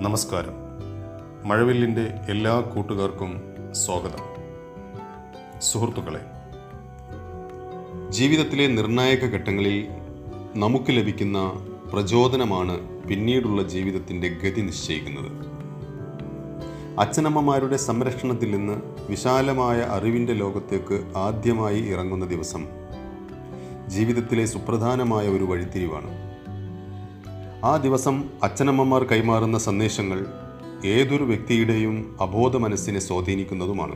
നമസ്കാരം. മഴവില്ലിന്റെ എല്ലാ കൂട്ടുകാർക്കും സ്വാഗതം. സുഹൃത്തുക്കളെ ജീവിതത്തിലെ നിർണായക ഘട്ടങ്ങളിൽ നമുക്ക് ലഭിക്കുന്ന പ്രചോദനമാണ് പിന്നീടുള്ള ജീവിതത്തിന്റെ ഗതി നിശ്ചയിക്കുന്നത്. അച്ഛനമ്മമാരുടെ സംരക്ഷണത്തിൽ നിന്ന് വിശാലമായ അറിവിന്റെ ലോകത്തേക്ക് ആദ്യമായി ഇറങ്ങുന്ന ദിവസം ജീവിതത്തിലെ സുപ്രധാനമായ ഒരു വഴിത്തിരിവാണ്. ആ ദിവസം അച്ഛനമ്മമാർ കൈമാറുന്ന സന്ദേശങ്ങൾ ഏതൊരു വ്യക്തിയുടെയും അബോധ മനസ്സിനെ സ്വാധീനിക്കുന്നതുമാണ്.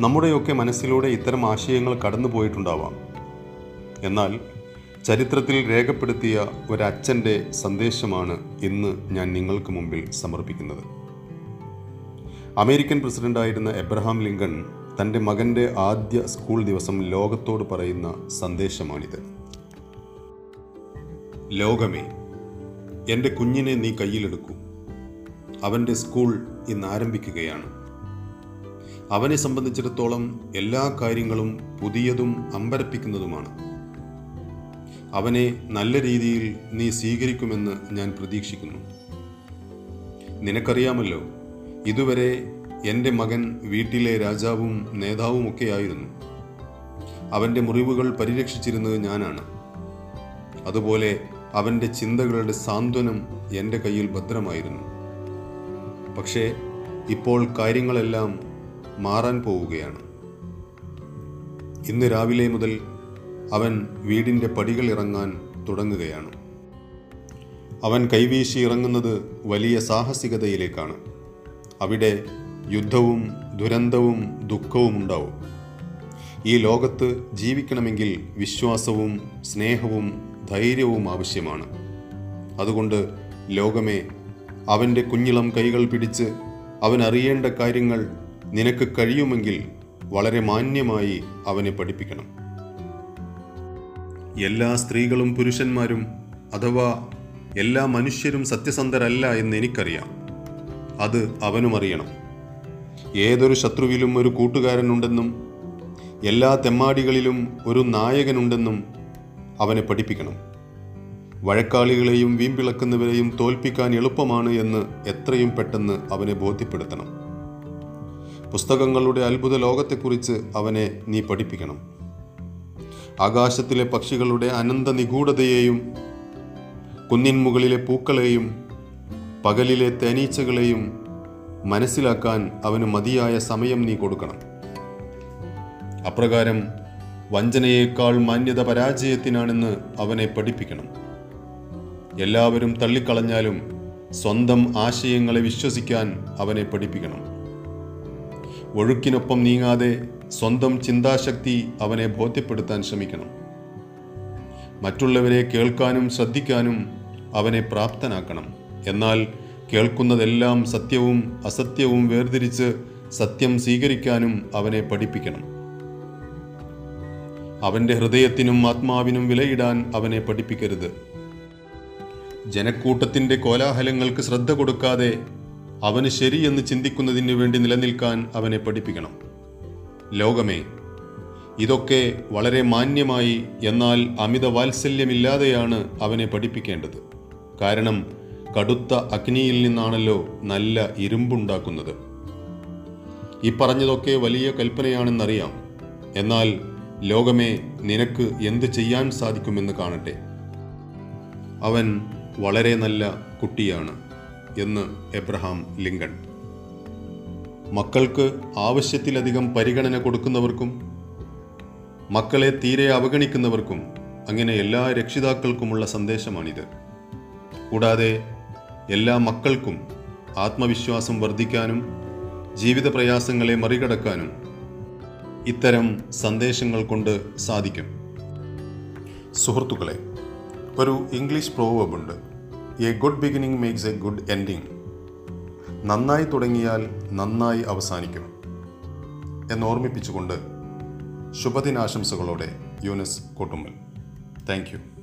നമ്മുടെയൊക്കെ മനസ്സിലൂടെ ഇത്തരം ആശയങ്ങൾ കടന്നു പോയിട്ടുണ്ടാവാം. എന്നാൽ ചരിത്രത്തിൽ രേഖപ്പെടുത്തിയ ഒരച്ഛന്റെ സന്ദേശമാണ് ഇന്ന് ഞാൻ നിങ്ങൾക്ക് മുമ്പിൽ സമർപ്പിക്കുന്നത്. അമേരിക്കൻ പ്രസിഡന്റായിരുന്ന എബ്രഹാം ലിങ്കൺ തന്റെ മകന്റെ ആദ്യ സ്കൂൾ ദിവസം ലോകത്തോട് പറയുന്ന സന്ദേശമാണിത്. ലോകമേ എന്റെ കുഞ്ഞിനെ നീ കയ്യിലെടുക്കൂ. അവന്റെ സ്കൂൾ ഇന്ന് ആരംഭിക്കുകയാണ്. അവനെ സംബന്ധിച്ചിടത്തോളം എല്ലാ കാര്യങ്ങളും പുതിയതും അമ്പരപ്പിക്കുന്നതുമാണ്. അവനെ നല്ല രീതിയിൽ നീ സ്വീകരിക്കുമെന്ന് ഞാൻ പ്രതീക്ഷിക്കുന്നു. നിനക്കറിയാമല്ലോ ഇതുവരെ എന്റെ മകൻ വീട്ടിലെ രാജാവും നേതാവുമൊക്കെയായിരുന്നു. അവന്റെ മുറിവുകൾ പരിരക്ഷിച്ചിരുന്നത് ഞാനാണ്. അതുപോലെ അവന്റെ ചിന്തകളുടെ സാന്ത്വനം എന്റെ കയ്യിൽ ഭദ്രമായിരുന്നു. പക്ഷേ ഇപ്പോൾ കാര്യങ്ങളെല്ലാം മാറാൻ പോവുകയാണ്. ഇന്ന് രാവിലെ മുതൽ അവൻ വീടിന്റെ പടികൾ ഇറങ്ങാൻ തുടങ്ങുകയാണ്. അവൻ കൈവീശി ഇറങ്ങുന്നത് വലിയ സാഹസികതയിലേക്കാണ്. അവിടെ യുദ്ധവും ദുരന്തവും ദുഃഖവും ഉണ്ടാവും. ഈ ലോകത്ത് ജീവിക്കണമെങ്കിൽ വിശ്വാസവും സ്നേഹവും ധൈര്യവും ആവശ്യമാണ്. അതുകൊണ്ട് ലോകമേ അവന്റെ കുഞ്ഞിളം കൈകൾ പിടിച്ച് അവൻ അറിയേണ്ട കാര്യങ്ങൾ നിനക്ക് കഴിയുമെങ്കിൽ വളരെ മാന്യമായി അവനെ പഠിപ്പിക്കണം. എല്ലാ സ്ത്രീകളും പുരുഷന്മാരും അഥവാ എല്ലാ മനുഷ്യരും സത്യസന്ധരല്ല എന്ന് എനിക്കറിയാം. അത് അവനും അറിയണം. ഏതൊരു ശത്രുവിലും ഒരു കൂട്ടുകാരനുണ്ടെന്നും എല്ലാ തെമ്മാടികളിലും ഒരു നായകനുണ്ടെന്നും അവനെ പഠിപ്പിക്കണം. വഴക്കാളികളെയും വീമ്പിളക്കുന്നവരെയും തോൽപ്പിക്കാൻ എളുപ്പമാണ് എന്ന് എത്രയും പെട്ടെന്ന് അവനെ ബോധ്യപ്പെടുത്തണം. പുസ്തകങ്ങളുടെ അത്ഭുത ലോകത്തെക്കുറിച്ച് അവനെ നീ പഠിപ്പിക്കണം. ആകാശത്തിലെ പക്ഷികളുടെ അനന്ത നിഗൂഢതയെയും കുന്നിൻ മുകളിലെ പൂക്കളെയും പകലിലെ തേനീച്ചകളെയും മനസ്സിലാക്കാൻ അവന് മതിയായ സമയം നീ കൊടുക്കണം. അപ്രകാരം വഞ്ചനയേക്കാൾ മാന്യത പരാജയത്തിനാണെന്ന് അവനെ പഠിപ്പിക്കണം. എല്ലാവരും തള്ളിക്കളഞ്ഞാലും സ്വന്തം ആശയങ്ങളെ വിശ്വസിക്കാൻ അവനെ പഠിപ്പിക്കണം. ഒഴുക്കിനൊപ്പം നീങ്ങാതെ സ്വന്തം ചിന്താശക്തി അവനെ ബോധ്യപ്പെടുത്താൻ ശ്രമിക്കണം. മറ്റുള്ളവരെ കേൾക്കാനും ശ്രദ്ധിക്കാനും അവനെ പ്രാപ്തനാക്കണം. എന്നാൽ കേൾക്കുന്നതെല്ലാം സത്യവും അസത്യവും വേർതിരിച്ച് സത്യം സ്വീകരിക്കാനും അവനെ പഠിപ്പിക്കണം. അവന്റെ ഹൃദയത്തിനും ആത്മാവിനും വിലയിടാൻ അവനെ പഠിപ്പിക്കരുത്. ജനക്കൂട്ടത്തിന്റെ കോലാഹലങ്ങൾക്ക് ശ്രദ്ധ കൊടുക്കാതെ അവന് ശരിയെന്ന് ചിന്തിക്കുന്നതിന് വേണ്ടി നിലനിൽക്കാൻ അവനെ പഠിപ്പിക്കണം. ലോകമേ ഇതൊക്കെ വളരെ മാന്യമായി എന്നാൽ അമിത വാത്സല്യമില്ലാതെയാണ് അവനെ പഠിപ്പിക്കേണ്ടത്. കാരണം കടുത്ത അഗ്നിയിൽ നിന്നാണല്ലോ നല്ല ഇരുമ്പുണ്ടാക്കുന്നത്. ഈ പറഞ്ഞതൊക്കെ വലിയ കൽപ്പനയാണെന്നറിയാം. എന്നാൽ ലോകമേ നിനക്ക് എന്ത് ചെയ്യാൻ സാധിക്കുമെന്ന് കാണട്ടെ. അവൻ വളരെ നല്ല കുട്ടിയാണ് എന്ന് എബ്രഹാം ലിങ്കൺ. മക്കൾക്ക് ആവശ്യത്തിലധികം പരിഗണന കൊടുക്കുന്നവർക്കും മക്കളെ തീരെ അവഗണിക്കുന്നവർക്കും അങ്ങനെ എല്ലാ രക്ഷിതാക്കൾക്കുമുള്ള സന്ദേശമാണിത്. കൂടാതെ എല്ലാ മക്കൾക്കും ആത്മവിശ്വാസം വർദ്ധിക്കാനും ജീവിത പ്രയാസങ്ങളെ മറികടക്കാനും ഇത്തരം സന്ദേശങ്ങൾ കൊണ്ട് സാധിക്കും. സുഹൃത്തുക്കളെ ഒരു ഇംഗ്ലീഷ് പ്രോവേബ് ഉണ്ട്. A good beginning makes a good ending നന്നായി തുടങ്ങിയാൽ നന്നായി അവസാനിക്കും എന്ന് ഓർമ്മിപ്പിച്ചുകൊണ്ട് ശുഭദിനാശംസകളോടെ യൂനസ് കോട്ടുമ്മൽ. താങ്ക്